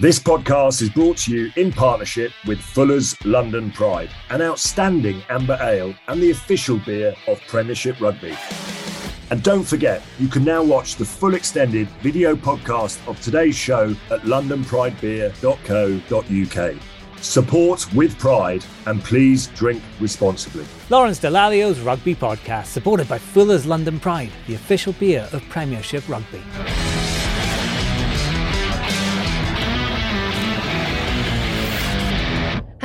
This podcast is brought to you in partnership with Fuller's London Pride, an outstanding amber ale and the official beer of Premiership Rugby. And don't forget, you can now watch the full extended video podcast of today's show at londonpridebeer.co.uk. Support with pride and please drink responsibly. Lawrence Dallaglio's Rugby Podcast, supported by Fuller's London Pride, the official beer of Premiership Rugby.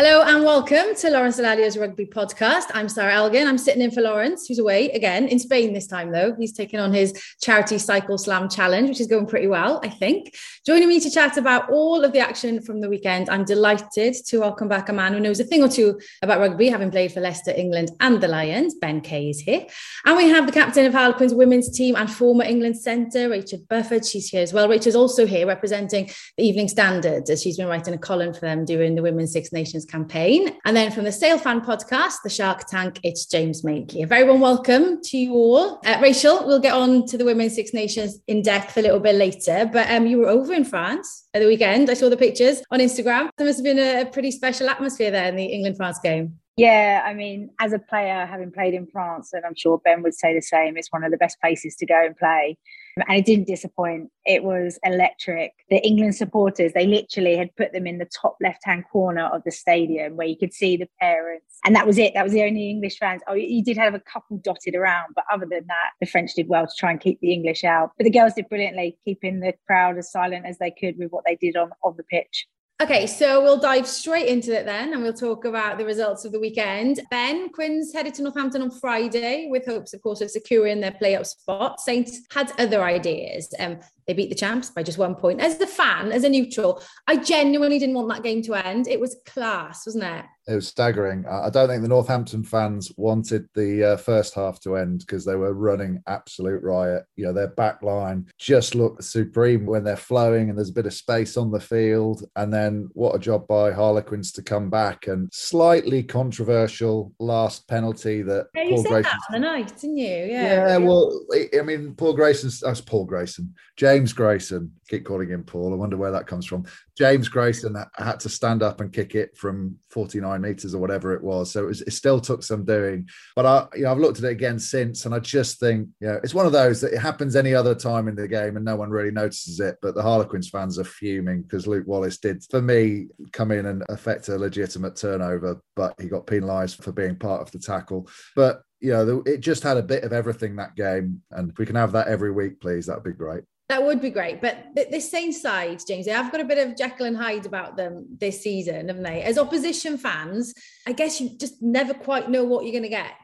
Hello and welcome to Lawrence Dallaglio's Rugby Podcast. I'm Sarah Elgin. I'm sitting in for Lawrence, who's away again in Spain this time, though. He's taking on his charity cycle slam challenge, which is going pretty well, I think. Joining me to chat about all of the action from the weekend, I'm delighted to welcome back a man who knows a thing or two about rugby, having played for Leicester, England, and the Lions. Ben Kay is here. And we have the captain of Harlequins women's team and former England centre, Rachel Burford. She's here as well. Rachel's also here representing the Evening Standard, as she's been writing a column for them during the Women's Six Nations campaign. And then from the Sale Fan podcast, the Shark Tank, it's James Makeley. A very warm welcome to you all. Uh, Rachel, we'll get on to the Women's Six Nations in depth a little bit later, but um, you were over in France at the weekend. I saw the pictures on Instagram. There must have been a pretty special atmosphere there in the England France game. Yeah, I mean, as a player, having played in France, and I'm sure Ben would say the same, it's one of the best places to go and play. Um, and it didn't disappoint. It was electric. The England supporters, they literally had put them in the top left hand corner of the stadium where you could see the parents. And that was it. That was the only English fans. Oh, you did have a couple dotted around, but other than that, the French did well to try and keep the English out. But the girls did brilliantly, keeping the crowd as silent as they could with what they did on, on the pitch. Okay, so we'll dive straight into it then, and we'll talk about the results of the weekend. Ben Quins headed to Northampton on Friday with hopes, of course, of securing their playoff spot. Saints had other ideas. Um, they beat the champs by just one point. As a fan, as a neutral, I genuinely didn't want that game to end. It was class, wasn't it? It was staggering. I don't think the Northampton fans wanted the uh, first half to end because they were running absolute riot. You know, their back line just looked supreme when they're flowing and there's a bit of space on the field. And then what a job by Harlequins to come back and slightly controversial last penalty that yeah, you Paul said Grayson. that on the night, didn't you? Yeah, Yeah. well, I mean, Paul Grayson, that's Paul Grayson, James Grayson, keep calling him Paul. I wonder where that comes from. James Grayson had to stand up and kick it from 49 meters or whatever it was. So it, was, it still took some doing. But I, you know, I've looked at it again since, and I just think, you know, it's one of those that it happens any other time in the game and no one really notices it. But the Harlequins fans are fuming because Luke Wallace did, for me, come in and affect a legitimate turnover, but he got penalised for being part of the tackle. But you know, it just had a bit of everything that game, and if we can have that every week, please, that'd be great. That would be great. But this same side, James, they have got a bit of Jekyll and Hyde about them this season, haven't they? As opposition fans, I guess you just never quite know what you're going to get.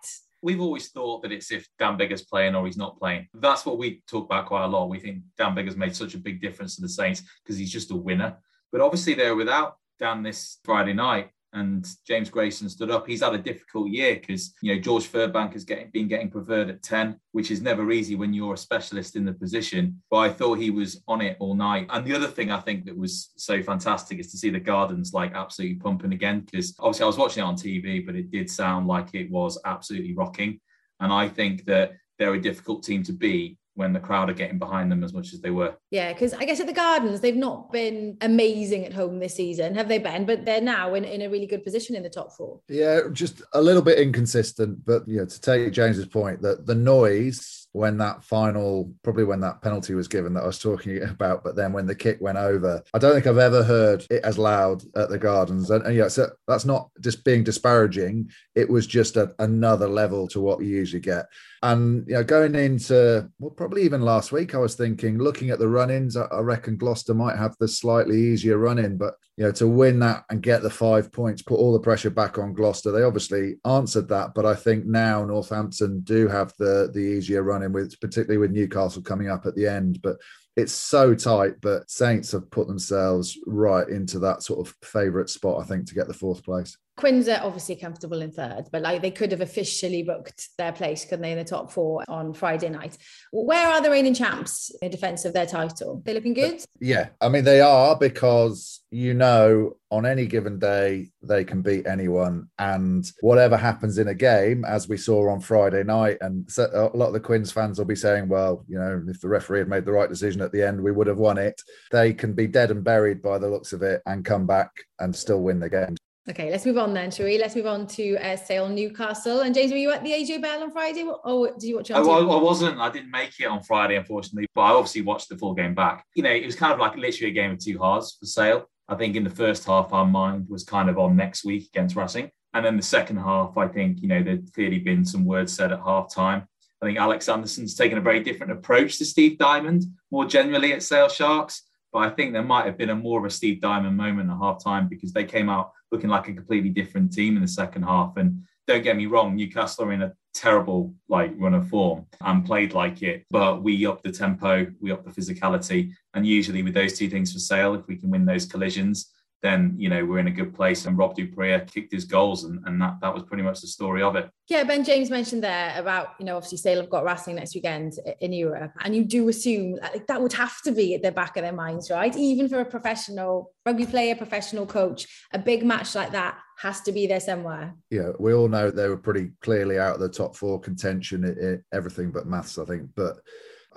We've always thought that it's if Dan Biggar's playing or he's not playing. That's what we talk about quite a lot. We think Dan Biggar's made such a big difference to the Saints because he's just a winner. But obviously, they're without Dan this Friday night and James Grayson stood up. He's had a difficult year because you know George Furbank has getting, been getting preferred at ten, which is never easy when you're a specialist in the position. But I thought he was on it all night. And the other thing I think that was so fantastic is to see the Gardens like absolutely pumping again because obviously I was watching it on TV, but it did sound like it was absolutely rocking. And I think that they're a difficult team to beat when the crowd are getting behind them as much as they were. Yeah, because I guess at the Gardens, they've not been amazing at home this season, have they been? But they're now in, in a really good position in the top four. Yeah, just a little bit inconsistent, but you know, to take James's point, that the noise when that final, probably when that penalty was given that I was talking about, but then when the kick went over, I don't think I've ever heard it as loud at the Gardens. And, and yeah, so that's not just being disparaging. It was just a, another level to what you usually get. And you know, going into well, probably even last week, I was thinking, looking at the run-ins, I, I reckon Gloucester might have the slightly easier run-in, but you know, to win that and get the five points, put all the pressure back on Gloucester. They obviously answered that, but I think now Northampton do have the the easier with, particularly with Newcastle coming up at the end. But it's so tight, but Saints have put themselves right into that sort of favourite spot, I think, to get the fourth place. Quins are obviously comfortable in third, but like they could have officially booked their place, couldn't they, in the top four on Friday night? Where are the reigning champs in defence of their title? They looking good? Yeah, I mean they are because you know on any given day they can beat anyone, and whatever happens in a game, as we saw on Friday night, and a lot of the Quins fans will be saying, well, you know, if the referee had made the right decision at the end, we would have won it. They can be dead and buried by the looks of it and come back and still win the game. Okay, let's move on then, shall we? Let's move on to uh, Sale Newcastle. And James, were you at the AJ Bell on Friday? Oh, did you watch it? I, I, wasn't. I didn't make it on Friday, unfortunately, but I obviously watched the full game back. You know, it was kind of like literally a game of two halves for Sale. I think in the first half, our mind was kind of on next week against Racing. And then the second half, I think, you know, there'd clearly been some words said at half time. I think Alex Sanderson's taken a very different approach to Steve Diamond, more generally at Sale Sharks. But I think there might have been a more of a Steve Diamond moment at half time because they came out looking like a completely different team in the second half. And don't get me wrong, Newcastle are in a terrible like run of form and played like it, but we up the tempo, we up the physicality, and usually with those two things for sale, if we can win those collisions, then you know we're in a good place. And Rob du Preez kicked his goals, and, and that that was pretty much the story of it. Yeah, Ben James mentioned there about you know obviously Sale have got Racing next weekend in Europe, and you do assume like that would have to be at the back of their minds, right? Even for a professional rugby player, professional coach, a big match like that has to be there somewhere. Yeah, we all know they were pretty clearly out of the top four contention, in, in everything but maths, I think, but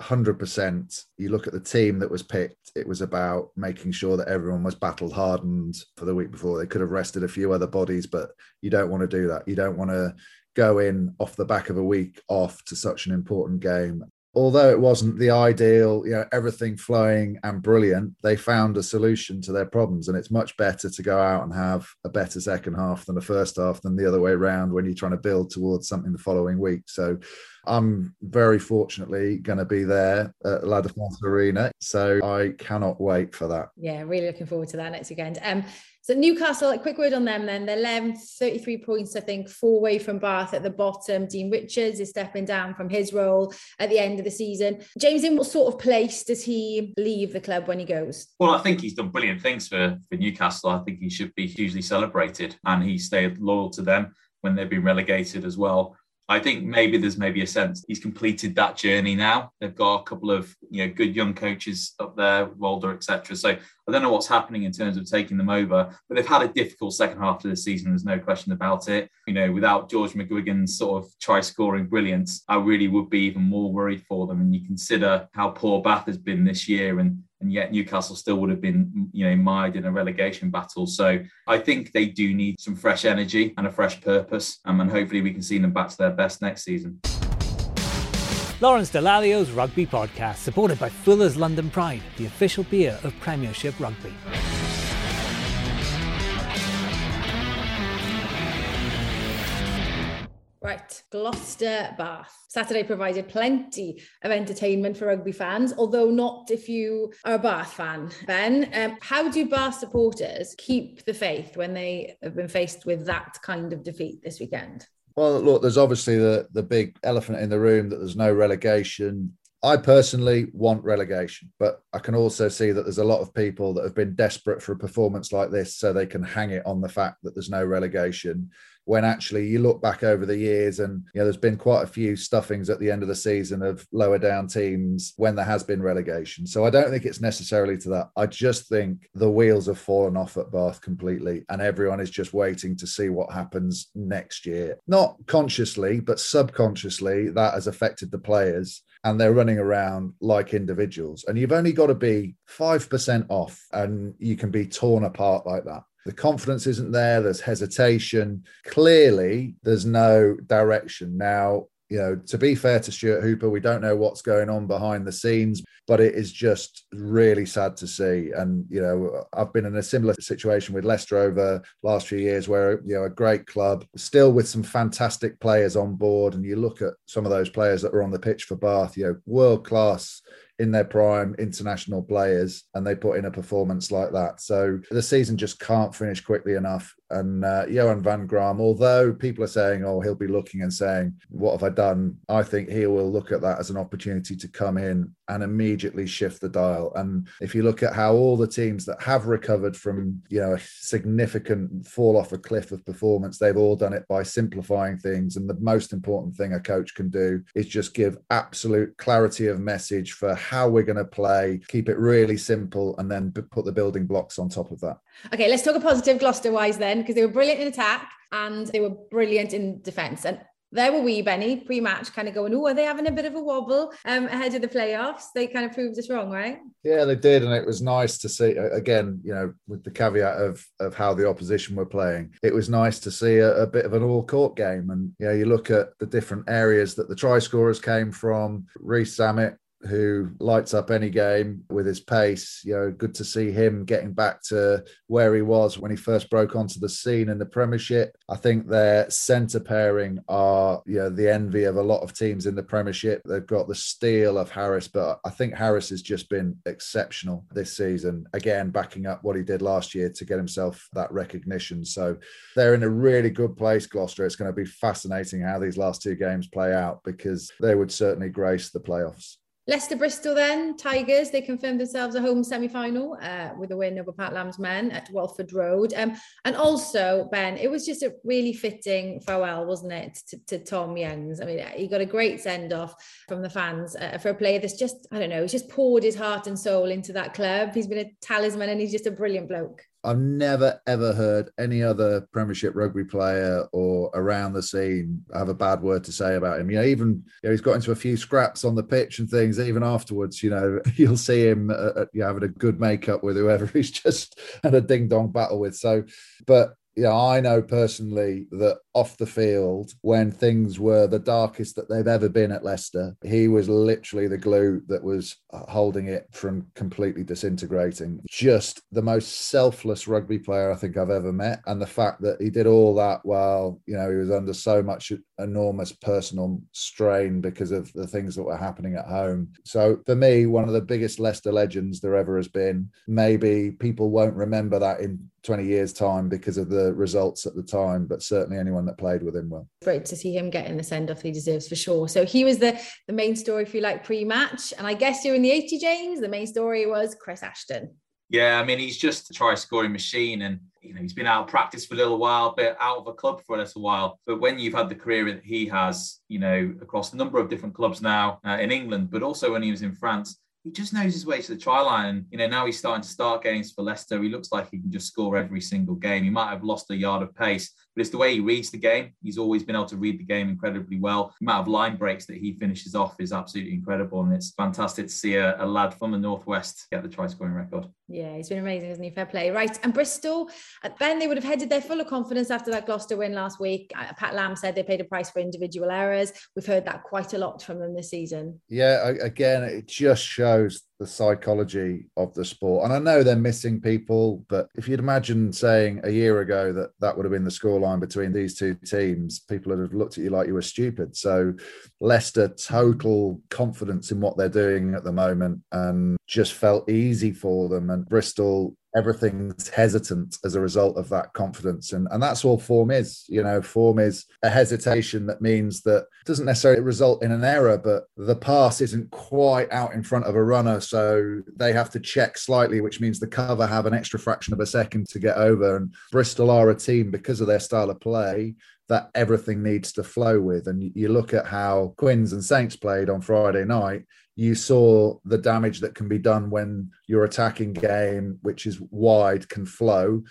100%. You look at the team that was picked, it was about making sure that everyone was battle hardened for the week before. They could have rested a few other bodies, but you don't want to do that. You don't want to go in off the back of a week off to such an important game although it wasn't the ideal, you know, everything flowing and brilliant, they found a solution to their problems. And it's much better to go out and have a better second half than the first half than the other way around when you're trying to build towards something the following week. So I'm very fortunately going to be there at La Défense Arena. So I cannot wait for that. Yeah, really looking forward to that next weekend. Um, so Newcastle, a quick word on them then. They're 11th, 33 points, I think, four away from Bath at the bottom. Dean Richards is stepping down from his role at the end of the season. James, in what sort of place does he leave the club when he goes? Well, I think he's done brilliant things for, for Newcastle. I think he should be hugely celebrated and he stayed loyal to them when they've been relegated as well. I think maybe there's maybe a sense he's completed that journey now. They've got a couple of you know good young coaches up there, Walder, etc. So I don't know what's happening in terms of taking them over, but they've had a difficult second half of the season. There's no question about it. You know, without George McGuigan's sort of try scoring brilliance, I really would be even more worried for them. And you consider how poor Bath has been this year and and yet Newcastle still would have been, you know, mired in a relegation battle. So I think they do need some fresh energy and a fresh purpose, um, and hopefully we can see them back to their best next season. Lawrence Dallaglio's Rugby Podcast, supported by Fuller's London Pride, the official beer of Premiership Rugby. Right, Gloucester Bath. Saturday provided plenty of entertainment for rugby fans, although not if you are a Bath fan. Ben, um, how do Bath supporters keep the faith when they have been faced with that kind of defeat this weekend? Well, look, there's obviously the, the big elephant in the room that there's no relegation. I personally want relegation, but I can also see that there's a lot of people that have been desperate for a performance like this so they can hang it on the fact that there's no relegation when actually you look back over the years and you know there's been quite a few stuffings at the end of the season of lower down teams when there has been relegation so i don't think it's necessarily to that i just think the wheels have fallen off at bath completely and everyone is just waiting to see what happens next year not consciously but subconsciously that has affected the players and they're running around like individuals. And you've only got to be 5% off and you can be torn apart like that. The confidence isn't there. There's hesitation. Clearly, there's no direction. Now, you know, to be fair to Stuart Hooper, we don't know what's going on behind the scenes, but it is just really sad to see. And, you know, I've been in a similar situation with Leicester over last few years where, you know, a great club, still with some fantastic players on board. And you look at some of those players that were on the pitch for Bath, you know, world class in their prime international players and they put in a performance like that. So the season just can't finish quickly enough. And uh, Johan van Graan, although people are saying, oh, he'll be looking and saying, what have I done? I think he will look at that as an opportunity to come in and immediately shift the dial. And if you look at how all the teams that have recovered from, you know, a significant fall off a cliff of performance, they've all done it by simplifying things. And the most important thing a coach can do is just give absolute clarity of message for how we're going to play, keep it really simple, and then put the building blocks on top of that. Okay, let's talk a positive Gloucester wise then, because they were brilliant in attack and they were brilliant in defence. And there were we, Benny, pre-match, kind of going, oh, are they having a bit of a wobble um, ahead of the playoffs? They kind of proved us wrong, right? Yeah, they did, and it was nice to see. Again, you know, with the caveat of of how the opposition were playing, it was nice to see a, a bit of an all-court game. And you know, you look at the different areas that the try scorers came from. Rees Zammit who lights up any game with his pace. You know, good to see him getting back to where he was when he first broke onto the scene in the Premiership. I think their centre pairing are, you know, the envy of a lot of teams in the Premiership. They've got the steel of Harris, but I think Harris has just been exceptional this season. Again, backing up what he did last year to get himself that recognition. So they're in a really good place, Gloucester. It's going to be fascinating how these last two games play out because they would certainly grace the playoffs. Leicester Bristol then Tigers they confirmed themselves a home semi-final uh, with a win over Pat Lam's men at Welford Road. Um, and also Ben it was just a really fitting farewell wasn't it to, to Tom Youngs I mean he got a great send off from the fans uh, for a player that's just I don't know he's just poured his heart and soul into that club. He's been a talisman and he's just a brilliant bloke I've never ever heard any other Premiership rugby player or around the scene have a bad word to say about him. You know, even you know, he's got into a few scraps on the pitch and things. Even afterwards, you know, you'll see him uh, uh you know, having a good makeup with whoever he's just had a ding dong battle with. So, but yeah, I know personally that off the field, when things were the darkest that they've ever been at Leicester, he was literally the glue that was uh, holding it from completely disintegrating. Just the most selfless rugby player I think I've ever met. And the fact that he did all that while, you know, he was under so much enormous personal strain because of the things that were happening at home. So for me, one of the biggest Leicester legends there ever has been. Maybe people won't remember that in 20 years' time because of the results at the time, but certainly anyone that played with him will. Great to see him getting the send off he deserves for sure. So he was the, the main story, if you like, pre match. And I guess during the 80 James, the main story was Chris Ashton. Yeah, I mean, he's just a try scoring machine and you know, he's been out of practice for a little while, but out of a club for a little while. But when you've had the career that he has, you know, across a number of different clubs now uh, in England, but also when he was in France, he just knows his way to the try line. And, you know, now he's starting to start games for Leicester. He looks like he can just score every single game. He might have lost a yard of pace, but it's the way he reads the game. He's always been able to read the game incredibly well. The amount of line breaks that he finishes off is absolutely incredible. And it's fantastic to see a, a lad from the Northwest get the try scoring record. Yeah, he's been amazing, hasn't he? Fair play. Right. And Bristol, Ben, they would have headed there full of confidence after that Gloucester win last week. Uh, Pat Lam said they paid a price for individual errors. We've heard that quite a lot from them this season. Yeah, again, it just shows the psychology of the sport. And I know they're missing people, but if you'd imagine saying a year ago that that would have been the scoreline between these two teams, people would have looked at you like you were stupid. So Leicester, total confidence in what they're doing at the moment and just felt easy for them. And Bristol everything's hesitant as a result of that confidence. And and that's all form is you know form is a hesitation that means that doesn't necessarily result in an error but the pass isn't quite out in front of a runner. So they have to check slightly which means the cover have an extra fraction of a second to get over. And bristol are a team because of their style of play that everything needs to flow with. And you look at how Quins and Saints played on Friday night, you saw the damage that can be done when your attacking game, which is wide, can flow.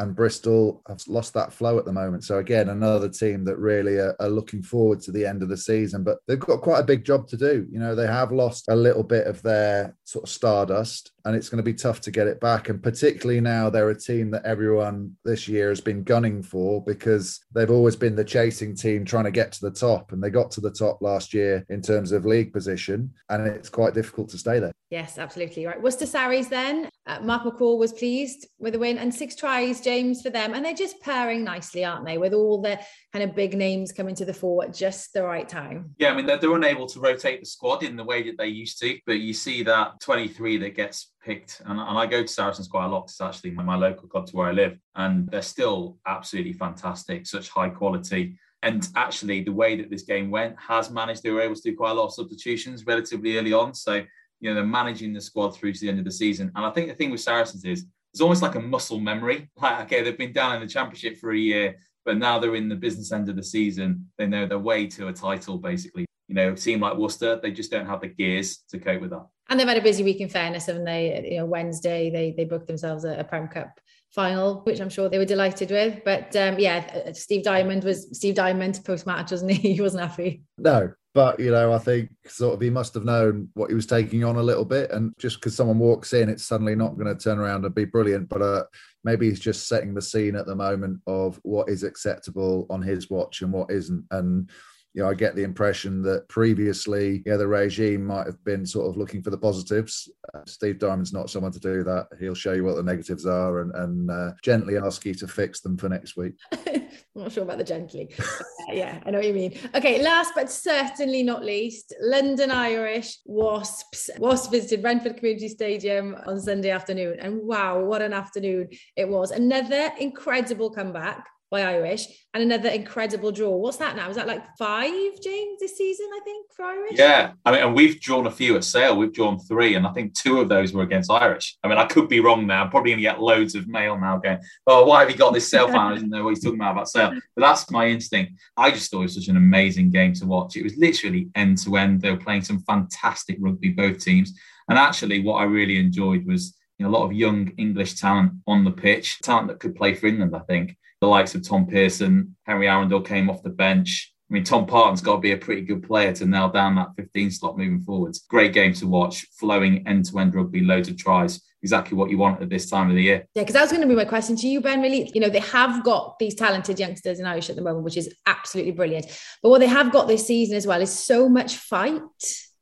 And Bristol have lost that flow at the moment. So again, another team that really are, are, looking forward to the end of the season, but they've got quite a big job to do. You know, they have lost a little bit of their sort of stardust, and it's going to be tough to get it back. And particularly now, they're a team that everyone this year has been gunning for because they've always been the chasing team trying to get to the top, and they got to the top last year in terms of league position, and it's quite difficult to stay there. Yes, absolutely right. Worcester Sarries then. Uh, Mark McCall was pleased with the win and six tries, James, for them. And they're just pairing nicely, aren't they? With all the kind of big names coming to the fore at just the right time. Yeah, I mean, they're, they're unable to rotate the squad in the way that they used to, but you see that 23 that gets picked, and, and I go to Saracens quite a lot. It's actually my, my local club to where I live, and they're still absolutely fantastic, such high quality. And actually, the way that this game went has managed, they were able to do quite a lot of substitutions relatively early on. So, you know, they're managing the squad through to the end of the season. And I think the thing with Saracens is it's almost like a muscle memory. Like, okay, they've been down in the championship for a year, but now they're in the business end of the season. They know their way to a title, basically. You know, seem like Worcester, they just don't have the gears to cope with that. And they've had a busy week in fairness, haven't they? You know, Wednesday they they booked themselves a, a Prem Cup final, which I'm sure they were delighted with. But um, yeah, uh, Steve Diamond was Steve Diamond post match, wasn't he? He wasn't happy. No, but you know, I think sort of he must have known what he was taking on a little bit, and just because someone walks in, it's suddenly not going to turn around and be brilliant. But uh, maybe he's just setting the scene at the moment of what is acceptable on his watch and what isn't, and you know, I get the impression that previously, yeah, the regime might have been sort of looking for the positives. Uh, Steve Diamond's not someone to do that. He'll show you what the negatives are and, and uh, gently ask you to fix them for next week. I'm not sure about the gently. uh, yeah, I know what you mean. Okay, last but certainly not least, London Irish Wasps. Wasps visited Brentford Community Stadium on Sunday afternoon, and wow, what an afternoon it was! Another incredible comeback by Irish and another incredible draw. What's that now? Is that like five, James, this season, I think, for Irish? Yeah. I mean, and we've drawn a few at Sale. We've drawn three, and I think two of those were against Irish. I mean, I could be wrong now. I'm probably going to get loads of mail now going, oh, why have you got this Sale? I didn't know what he's talking about about Sale. But that's my instinct. I just thought it was such an amazing game to watch. It was literally end to end. They were playing some fantastic rugby, both teams. And actually, what I really enjoyed was a lot of young English talent on the pitch, talent that could play for England, I think the likes of Tom Pearson, Henry Arundell came off the bench. I mean, Tom Parton's got to be a pretty good player to nail down that 15 slot moving forwards. Great game to watch, flowing end to end rugby, loads of tries. Exactly what you want at this time of the year. Yeah, because that was going to be my question to you, Ben. Really, you know, they have got these talented youngsters in Irish at the moment, which is absolutely brilliant. But what they have got this season as well is so much fight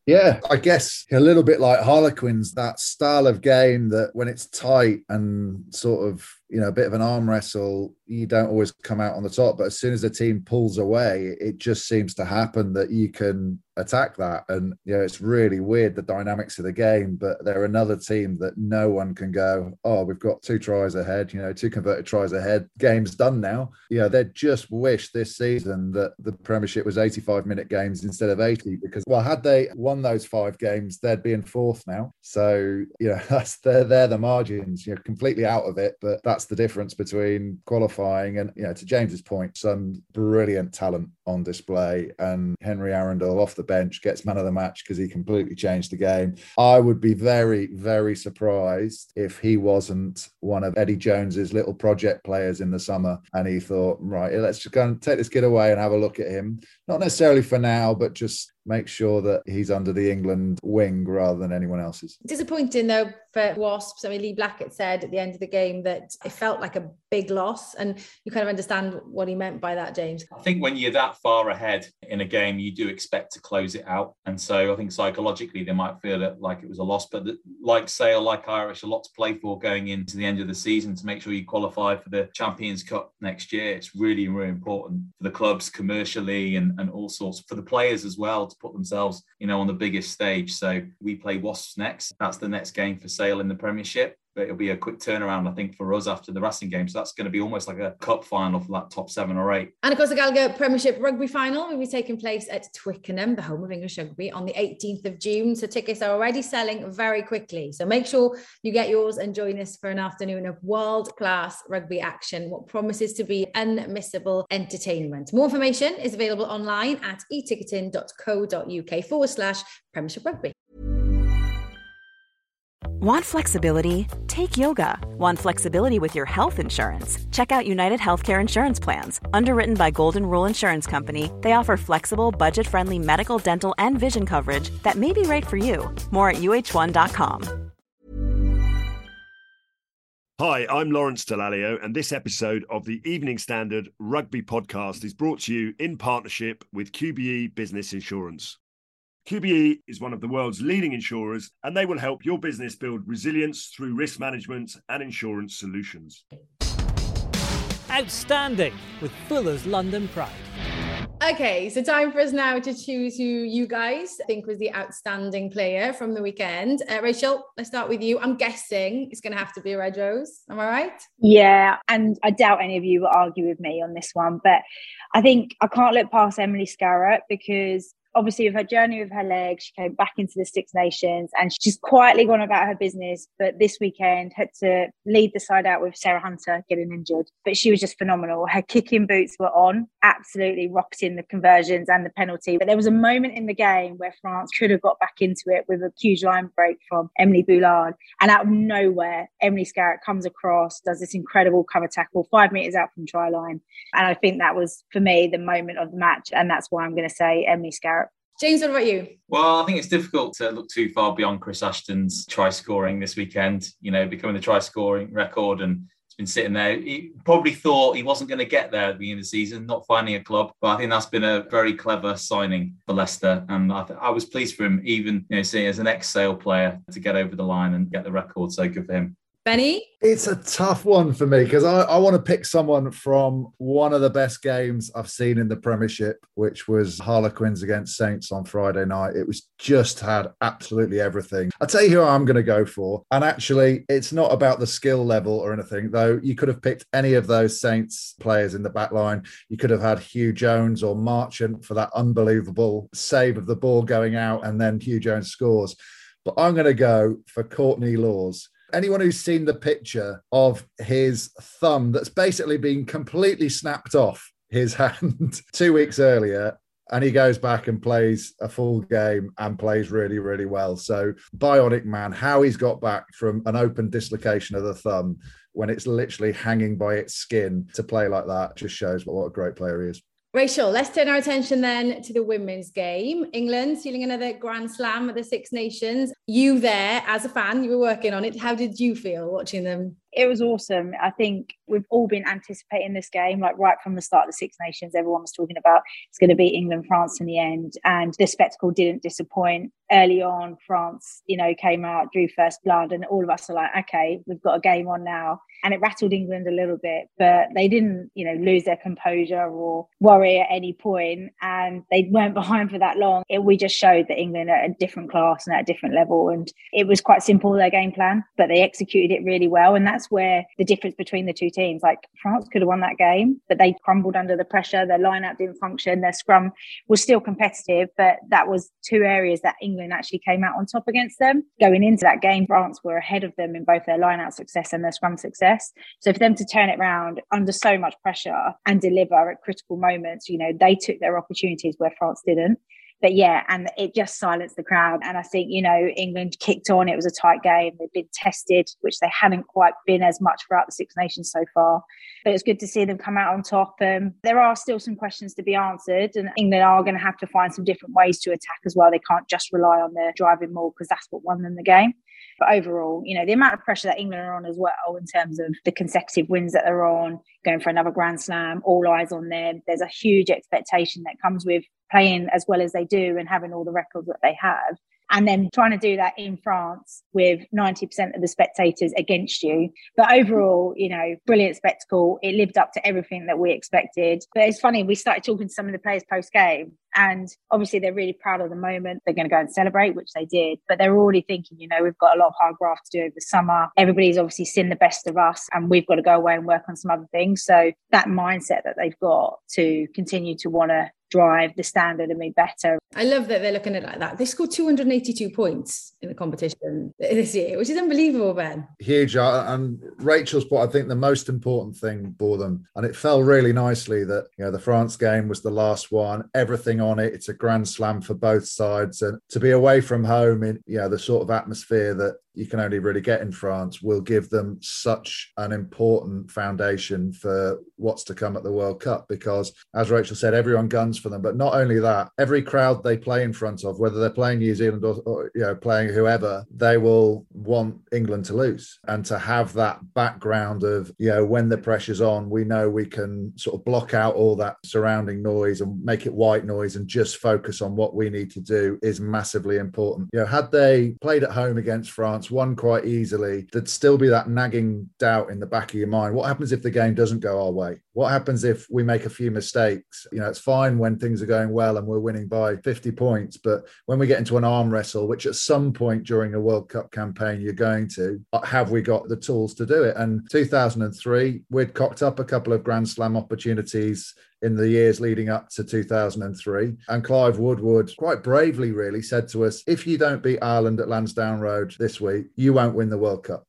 yeah, I guess a little bit like Harlequins, that style of game that when it's tight and sort of, you know, a bit of an arm wrestle, you don't always come out on the top. But as soon as the team pulls away, it just seems to happen that you can attack that. And you know, it's really weird the dynamics of the game. But they're another team that no one can go, oh, we've got two tries ahead, you know, two converted tries ahead. Game's done now. You know, they just wish this season that the Premiership was 85 minute games instead of 80 because well, had they won those five games, they'd be in fourth now. So, you know, that's they're they're the margins, you know, completely out of it. But that's the difference between qualifying and you know, to James's point, some brilliant talent on display and Henry Arundell off the bench gets man of the match because he completely changed the game. I would be very, very surprised if he wasn't one of Eddie Jones's little project players in the summer and he thought, right, let's just go and take this kid away and have a look at him. Not necessarily for now, but just make sure that he's under the England wing rather than anyone else's. Disappointing though for Wasps. I mean, Lee Blackett said at the end of the game that it felt like a big loss, and you kind of understand what he meant by that, James. I think when you're that far ahead in a game, you do expect to close it out, and so I think psychologically they might feel it like it was a loss. But like Sale, like Irish, a lot to play for going into the end of the season to make sure you qualify for the Champions Cup next year. It's really, really important for the clubs commercially and, and all sorts for the players as well to put themselves, you know, on the biggest stage. So we play Wasps next. That's the next game for Sale in the Premiership but it'll be a quick turnaround, I think, for us after the Racing game. So that's going to be almost like a cup final for that top seven or eight. And of course, the Gallagher Premiership Rugby Final will be taking place at Twickenham, the home of English rugby, on the 18th of June. So tickets are already selling very quickly. So make sure you get yours and join us for an afternoon of world class rugby action, what promises to be unmissable entertainment. More information is available online at eticketing.co.uk forward slash Premiership Rugby. Want flexibility? Take yoga. Want flexibility with your health insurance? Check out United Healthcare Insurance Plans. Underwritten by Golden Rule Insurance Company, they offer flexible, budget friendly medical, dental, and vision coverage that may be right for you. More at uh1.com. Hi, I'm Lawrence Dallaglio, and this episode of the Evening Standard Rugby Podcast is brought to you in partnership with QBE Business Insurance. QBE is one of the world's leading insurers, and they will help your business build resilience through risk management and insurance solutions. Outstanding with Fuller's London Pride. Okay, so time for us now to choose who you guys think was the outstanding player from the weekend. Uh, Rachel, let's start with you. I'm guessing it's going to have to be a Red Rose. Am I right? Yeah, and I doubt any of you will argue with me on this one, but I think I can't look past Emily Scarratt because obviously with her journey with her leg she came back into the Six Nations and she's quietly gone about her business. But this weekend had to lead the side out with Sarah Hunter getting injured. But she was just phenomenal. Her kicking boots were on, absolutely rocketing the conversions and the penalty. But there was a moment in the game where France could have got back into it with a huge line break from Emily Boulard. And out of nowhere, Emily Scarratt comes across, does this incredible cover tackle five meters out from try line. And I think that was for me the moment of the match. And that's why I'm going to say Emily Scarratt James, what about you? Well, I think it's difficult to look too far beyond Chris Ashton's try scoring this weekend, you know, becoming the try scoring record and it's been sitting there. He probably thought he wasn't going to get there at the beginning of the season, not finding a club. But I think that's been a very clever signing for Leicester. And I, th- I was pleased for him, even, you know, seeing as an ex sale player to get over the line and get the record. So good for him. Benny? It's a tough one for me because I, I want to pick someone from one of the best games I've seen in the Premiership, which was Harlequins against Saints on Friday night. It was just had absolutely everything. I'll tell you who I'm going to go for. And actually, it's not about the skill level or anything, though. You could have picked any of those Saints players in the back line. You could have had Hugh Jones or Marchant for that unbelievable save of the ball going out, and then Hugh Jones scores. But I'm going to go for Courtney Lawes Anyone who's seen the picture of his thumb that's basically been completely snapped off his hand two weeks earlier, and he goes back and plays a full game and plays really, really well. So, Bionic Man, how he's got back from an open dislocation of the thumb when it's literally hanging by its skin to play like that just shows what, what a great player he is. Rachel, let's turn our attention then to the women's game. England sealing another Grand Slam at the Six Nations. You there as a fan, you were working on it. How did you feel watching them? It was awesome. I think we've all been anticipating this game, like right from the start of the Six Nations. Everyone was talking about it's going to be England, France in the end. And the spectacle didn't disappoint. Early on, France, you know, came out, drew first blood, and all of us are like, okay, we've got a game on now and it rattled England a little bit, but they didn't, you know, lose their composure or worry at any point. and they weren't behind for that long. It, we just showed that England at a different class and at a different level, and it was quite simple their game plan, but they executed it really well, and that's where the difference between the two teams. Like France could have won that game, but they crumbled under the pressure. Their lineup didn't function. Their scrum was still competitive, but that was two areas that England actually came out on top against them. Going into that game, France were ahead of them in both their lineout success and their scrum success. So for them to turn it around under so much pressure and deliver at critical moments, you know, they took their opportunities where France didn't. But yeah, and it just silenced the crowd. And I think, you know, England kicked on. It was a tight game. They've been tested, which they hadn't quite been as much throughout the Six Nations so far. But it's good to see them come out on top. Um, there are still some questions to be answered, and England are going to have to find some different ways to attack as well. They can't just rely on their driving more because that's what won them the game. But overall, you know, the amount of pressure that England are on as well in terms of the consecutive wins that they're on, going for another Grand Slam, all eyes on them. There's a huge expectation that comes with playing as well as they do and having all the records that they have and then trying to do that in France with 90% of the spectators against you. But overall, you know, brilliant spectacle. It lived up to everything that we expected. But it's funny, we started talking to some of the players post game, and obviously they're really proud of the moment. They're going to go and celebrate, which they did. But they're already thinking, you know, we've got a lot of hard graft to do over the summer. Everybody's obviously seen the best of us, and we've got to go away and work on some other things. So that mindset that they've got to continue to want to drive the standard and be better. I love that they're looking at it like that. They scored 282 points in the competition this year, which is unbelievable, Ben. Huge. Uh, and Rachel's point, I think the most important thing for them, and it fell really nicely that, you know, the France game was the last one, everything on it. It's a grand slam for both sides. And to be away from home in, you know, the sort of atmosphere that you can only really get in France will give them such an important foundation for what's to come at the World Cup. Because, as Rachel said, everyone guns for them. But not only that, every crowd they play in front of, whether they're playing New Zealand or, or you know playing whoever, they will want England to lose and to have that background of you know when the pressure's on, we know we can sort of block out all that surrounding noise and make it white noise and just focus on what we need to do is massively important. You know, had they played at home against France, won quite easily, there'd still be that nagging doubt in the back of your mind. What happens if the game doesn't go our way? What happens if we make a few mistakes? You know, it's fine when things are going well and we're winning by 50 points, but when we get into an arm wrestle, which at some point during a World Cup campaign you're going to, uh, have we got the tools to do it? And 2003, we'd cocked up a couple of Grand Slam opportunities in the years leading up to 2003. And Clive Woodward, quite bravely, really said to us if you don't beat Ireland at Lansdowne Road this week, you won't win the World Cup.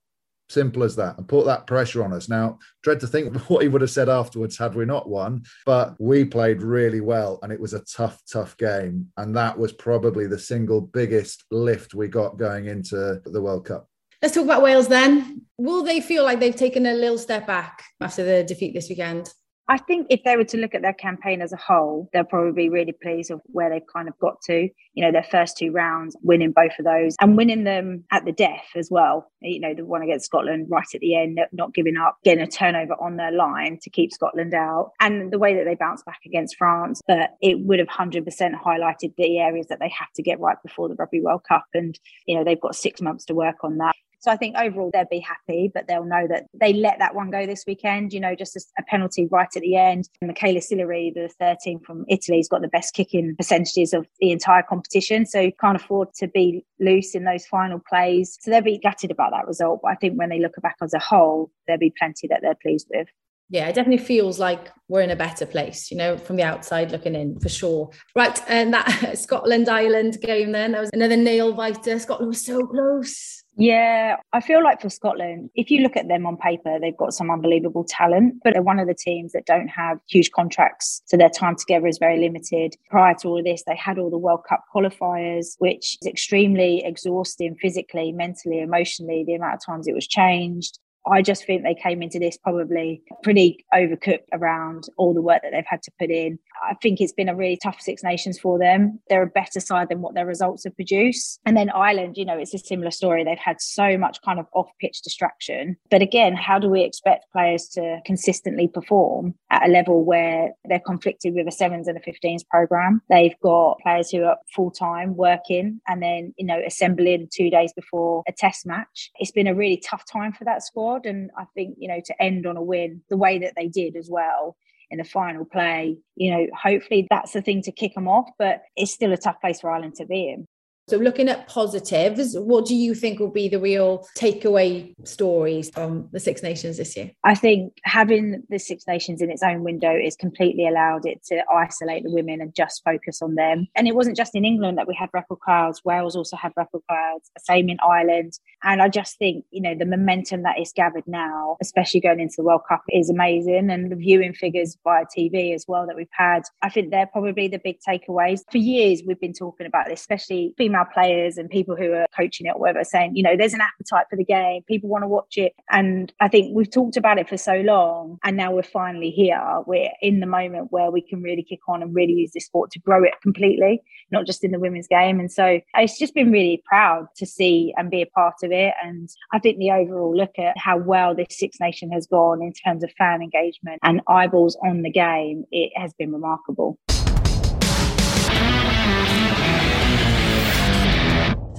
Simple as that, and put that pressure on us. Now, dread to think what he would have said afterwards had we not won, but we played really well, and it was a tough, tough game. And that was probably the single biggest lift we got going into the World Cup. Let's talk about Wales then. Will they feel like they've taken a little step back after the defeat this weekend? I think if they were to look at their campaign as a whole, they'll probably be really pleased with where they've kind of got to. You know, their first two rounds, winning both of those and winning them at the death as well. You know, the one against Scotland right at the end, not giving up, getting a turnover on their line to keep Scotland out. And the way that they bounced back against France, but it would have 100% highlighted the areas that they have to get right before the Rugby World Cup. And, you know, they've got six months to work on that. So I think overall they'll be happy, but they'll know that they let that one go this weekend. You know, just a penalty right at the end. Michela Sillari, the 13 from Italy, has got the best kicking percentages of the entire competition. So you can't afford to be loose in those final plays. So they'll be gutted about that result. But I think when they look back as a whole, there'll be plenty that they're pleased with yeah, it definitely feels like we're in a better place, you know, from the outside looking in for sure. Right. And that Scotland Ireland game then, that was another nail biter. Scotland was so close. Yeah, I feel like for Scotland, if you look at them on paper, they've got some unbelievable talent, but they're one of the teams that don't have huge contracts. So their time together is very limited. Prior to all of this, they had all the World Cup qualifiers, which is extremely exhausting physically, mentally, emotionally, the amount of times it was changed. I just think they came into this probably pretty overcooked around all the work that they've had to put in. I think it's been a really tough Six Nations for them. They're a better side than what their results have produced. And then Ireland, you know, it's a similar story. They've had so much kind of off pitch distraction. But again, how do we expect players to consistently perform at a level where they're conflicted with a sevens and a 15s program? They've got players who are full time working and then, you know, assembling two days before a test match. It's been a really tough time for that squad And I think, you know, to end on a win the way that they did as well in the final play, you know, hopefully that's the thing to kick them off. But it's still a tough place for Ireland to be in. So, looking at positives, what do you think will be the real takeaway stories from the Six Nations this year? I think having the Six Nations in its own window is completely allowed it to isolate the women and just focus on them. And it wasn't just in England that we had record crowds, Wales also had record crowds, same in Ireland. And I just think, you know, the momentum that is gathered now, especially going into the World Cup, is amazing. And the viewing figures via TV as well that we've had, I think they're probably the big takeaways. For years, we've been talking about this, especially female female players and people who are coaching it or whatever saying, you know, there's an appetite for the game. People want to watch it. And I think we've talked about it for so long. And now we're finally here. We're in the moment where we can really kick on and really use this sport to grow it completely, not just in the women's game. And so it's just been really proud to see and be a part of it. And I think the overall look at how well this Six Nation has gone in terms of fan engagement and eyeballs on the game, it has been remarkable.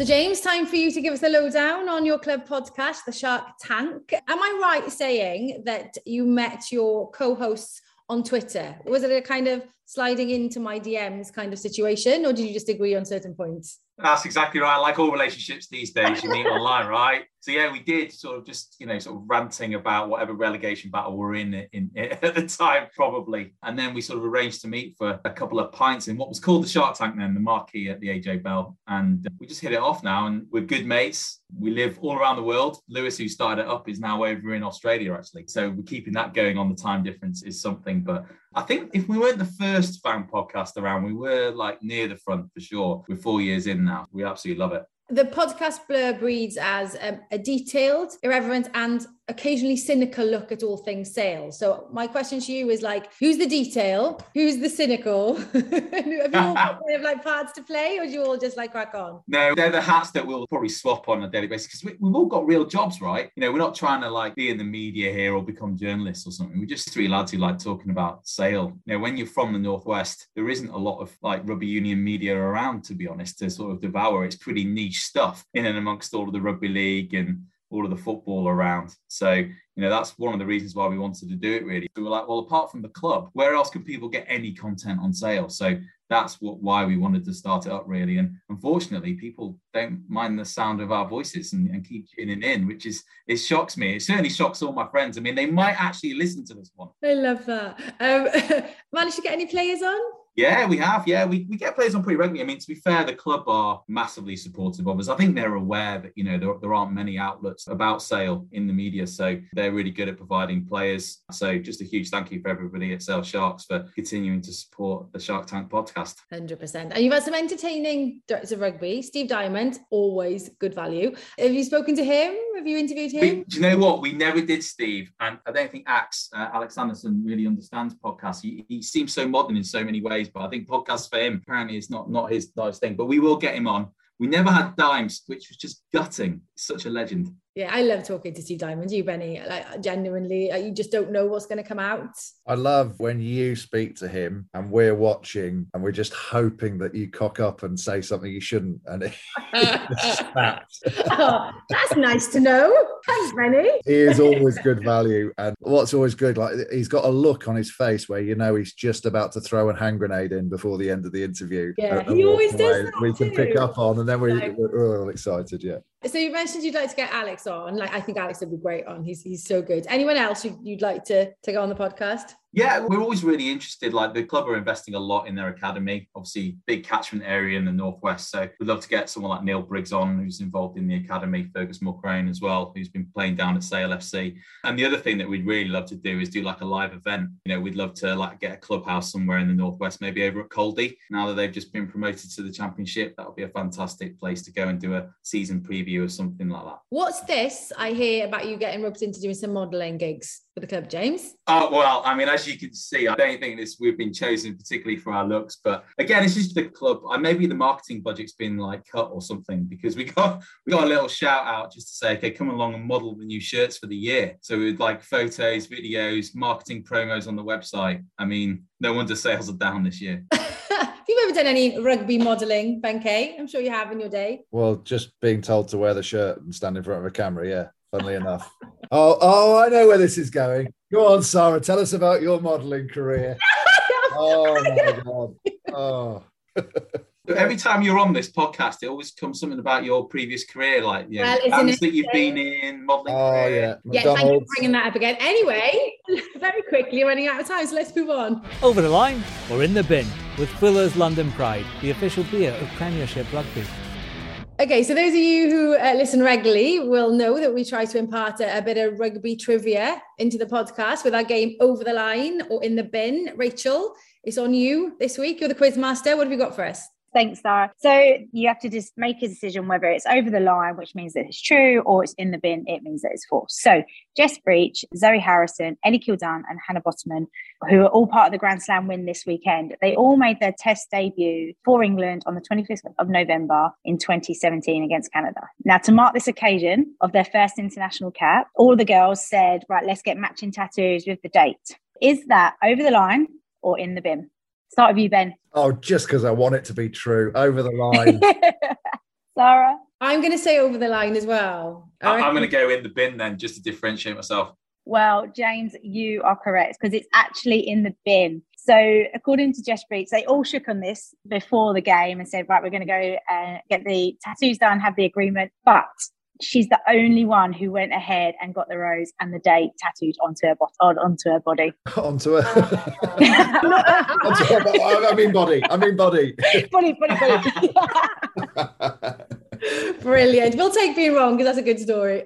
So, James, time for you to give us the lowdown on your club podcast, The Shark Tank. Am I right saying that you met your co hosts on Twitter? Was it a kind of sliding into my DMs kind of situation, or did you just agree on certain points? That's exactly right. Like all relationships these days, you meet online, right? So yeah, we did sort of just you know sort of ranting about whatever relegation battle we're in, in, in at the time, probably, and then we sort of arranged to meet for a couple of pints in what was called the Shark Tank, then the marquee at the AJ Bell, and we just hit it off now, and we're good mates. We live all around the world. Lewis, who started it up, is now over in Australia actually, so we're keeping that going on. The time difference is something, but I think if we weren't the first fan podcast around, we were like near the front for sure. We're four years in now. We absolutely love it. The podcast blur breeds as um, a detailed, irreverent, and occasionally cynical look at all things sales. So my question to you is like, who's the detail? Who's the cynical? Have you all got kind of like parts to play, or do you all just like crack on? No, they're the hats that we'll probably swap on a daily basis because we, we've all got real jobs, right? You know, we're not trying to like be in the media here or become journalists or something. We're just three lads who like talking about sale. You know, when you're from the northwest, there isn't a lot of like rugby union media around, to be honest, to sort of devour. It's pretty niche stuff in and amongst all of the rugby league and all of the football around. So, you know, that's one of the reasons why we wanted to do it really. We were like, well, apart from the club, where else can people get any content on sale? So that's what why we wanted to start it up really. And unfortunately, people don't mind the sound of our voices and, and keep tuning in, which is it shocks me. It certainly shocks all my friends. I mean, they might actually listen to this one. I love that. Um, managed to get any players on? Yeah, we have. Yeah, we, we get players on pretty regularly. I mean, to be fair, the club are massively supportive of us. I think they're aware that, you know, there, there aren't many outlets about sale in the media. So they're really good at providing players. So just a huge thank you for everybody at Sale Sharks for continuing to support the Shark Tank podcast. 100%. And you've had some entertaining directors of rugby. Steve Diamond, always good value. Have you spoken to him? Have you interviewed him? We, do you know what? We never did, Steve. And I don't think Axe, uh, Alex Sanderson, really understands podcasts. He, he seems so modern in so many ways but I think podcasts for him apparently is not not his, not his thing. But we will get him on. We never had Dimes, which was just gutting. Such a legend. Yeah, I love talking to Steve Diamond. You, Benny, like genuinely, you just don't know what's going to come out. I love when you speak to him and we're watching and we're just hoping that you cock up and say something you shouldn't, and he oh, that's nice to know. Thanks. He is always good value, and what's always good, like he's got a look on his face where you know he's just about to throw a hand grenade in before the end of the interview. Yeah, uh, he always does. we too. can pick up on, and then we, we're all excited. Yeah. So you mentioned you'd like to get Alex on. Like I think Alex would be great on. He's he's so good. Anyone else you'd, you'd like to to go on the podcast? Yeah, we're always really interested. Like the club are investing a lot in their academy, obviously big catchment area in the northwest. So we'd love to get someone like Neil Briggs on, who's involved in the academy, Fergus Mulcrane as well, who's been playing down at Sale FC. And the other thing that we'd really love to do is do like a live event. You know, we'd love to like get a clubhouse somewhere in the northwest, maybe over at Caldy. Now that they've just been promoted to the championship, that would be a fantastic place to go and do a season preview or something like that. What's this? I hear about you getting roped into doing some modelling gigs for the club, James. Oh well, I mean, as you can see, I don't think this we've been chosen particularly for our looks, but again, it's just the club. I maybe the marketing budget's been like cut or something because we got we got a little shout out just to say, okay, come along and model the new shirts for the year. So we'd like photos, videos, marketing promos on the website. I mean, no wonder sales are down this year. have you ever done any rugby modelling, Ben Kay? I'm sure you have in your day. Well, just being told to wear the shirt and stand in front of a camera, yeah. Funnily enough. Oh, oh, I know where this is going. Go on, Sarah. Tell us about your modelling career. oh my god. Oh. So every time you're on this podcast, it always comes something about your previous career, like you know, Well, isn't bands that you've been in, modelling. Oh career. yeah. Yeah, thank you for bringing that up again. Anyway, very quickly, running out of time, so let's move on. Over the line or in the bin with Fuller's London Pride, the official beer of Premiership Rugby. Okay, so those of you who uh, listen regularly will know that we try to impart a, a bit of rugby trivia into the podcast with our game Over the Line or In the Bin. Rachel, it's on you this week. You're the quiz master. What have you got for us? Thanks, Sarah. So you have to just make a decision whether it's over the line, which means that it's true, or it's in the bin, it means that it's false. So Jess Breach, Zoe Harrison, Ellie Kildunne, and Hannah Botterman, who are all part of the Grand Slam win this weekend, they all made their test debut for England on the 25th of November in 2017 against Canada. Now, to mark this occasion of their first international cap, all the girls said, right, let's get matching tattoos with the date. Is that over the line or in the bin? Start with you, Ben. Oh, just because I want it to be true. Over the line. Sarah. I'm going to say over the line as well. I- I I'm going to go in the bin then, just to differentiate myself. Well, James, you are correct because it's actually in the bin. So, according to Jess Breach, they all shook on this before the game and said, right, we're going to go and get the tattoos done, have the agreement. But she's the only one who went ahead and got the rose and the date tattooed onto her, bot- onto her body. onto a. onto her oh, bo- I mean body. I mean body. body, body, body. Brilliant. We'll take being wrong because that's a good story.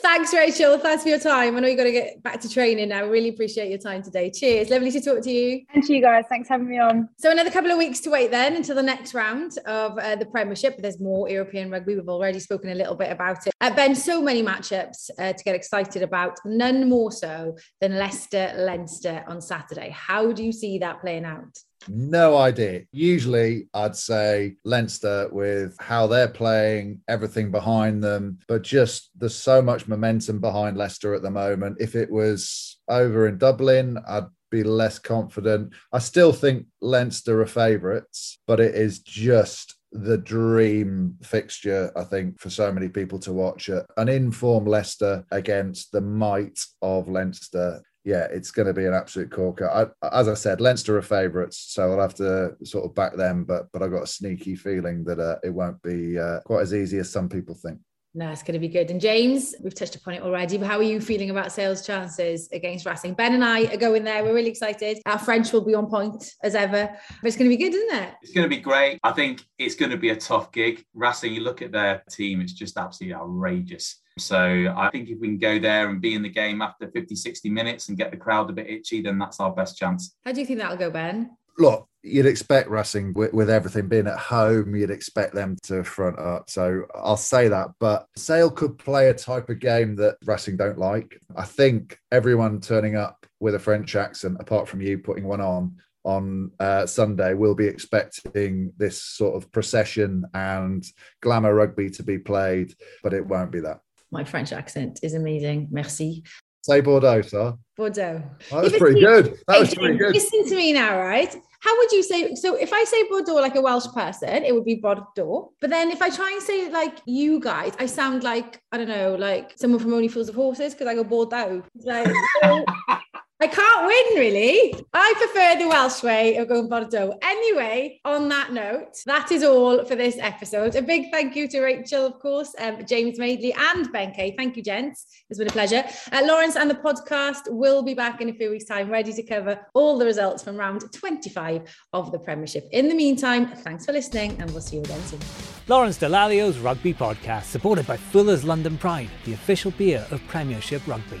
Thanks, Rachel. Thanks for your time. I know you've got to get back to training now. Really appreciate your time today. Cheers. Lovely to talk to you. And to you guys. Thanks for having me on. So, another couple of weeks to wait then until the next round of uh, the Premiership. But there's more European rugby. We've already spoken a little bit about it. Uh, ben, so many matchups uh, to get excited about, none more so than Leicester Leinster on Saturday. How do you see that playing out? No idea. Usually, I'd say Leinster with how they're playing, everything behind them, but just there's so much momentum behind Leicester at the moment. If it was over in Dublin, I'd be less confident. I still think Leinster are favourites, but it is just the dream fixture, I think, for so many people to watch. An informed Leicester against the might of Leinster yeah, it's going to be an absolute corker. I, as I said, Leinster are favourites, so I'll have to sort of back them. But but I've got a sneaky feeling that uh, it won't be uh, quite as easy as some people think. No, it's going to be good. And James, we've touched upon it already, but how are you feeling about Sale's chances against Racing? Ben and I are going there. We're really excited. Our French will be on point as ever. But it's going to be good, isn't it? It's going to be great. I think it's going to be a tough gig. Racing, you look at their team, it's just absolutely outrageous. So I think if we can go there and be in the game after 50, 60 minutes and get the crowd a bit itchy, then that's our best chance. How do you think that'll go, Ben? Look, you'd expect Racing with, with, everything being at home, you'd expect them to front up. So I'll say that. But Sale could play a type of game that Racing don't like. I think everyone turning up with a French accent, apart from you putting one on, on uh, Sunday, will be expecting this sort of procession and glamour rugby to be played, but it won't be that. My French accent is amazing. Merci. Say Bordeaux, sir. Bordeaux. Oh, that's pretty good. That was pretty good. Listen to me now, right? How would you say? So, if I say Bordeaux like a Welsh person, it would be Bordeaux. But then, if I try and say like you guys, I sound like I don't know, like someone from Only Fools of Horses because I go Bordeaux. Like, I can't win, really. I prefer the Welsh way of going Bordeaux. Anyway, on that note, that is all for this episode. A big thank you to Rachel, of course, um, James Madeley, and Ben Kay. Thank you, gents. It's been a pleasure. Uh, Lawrence and the podcast will be back in a few weeks' time, ready to cover all the results from round 25 of the Premiership. In the meantime, thanks for listening, and we'll see you again soon. Lawrence Dallaglio's Rugby Podcast, supported by Fuller's London Pride, the official beer of Premiership Rugby.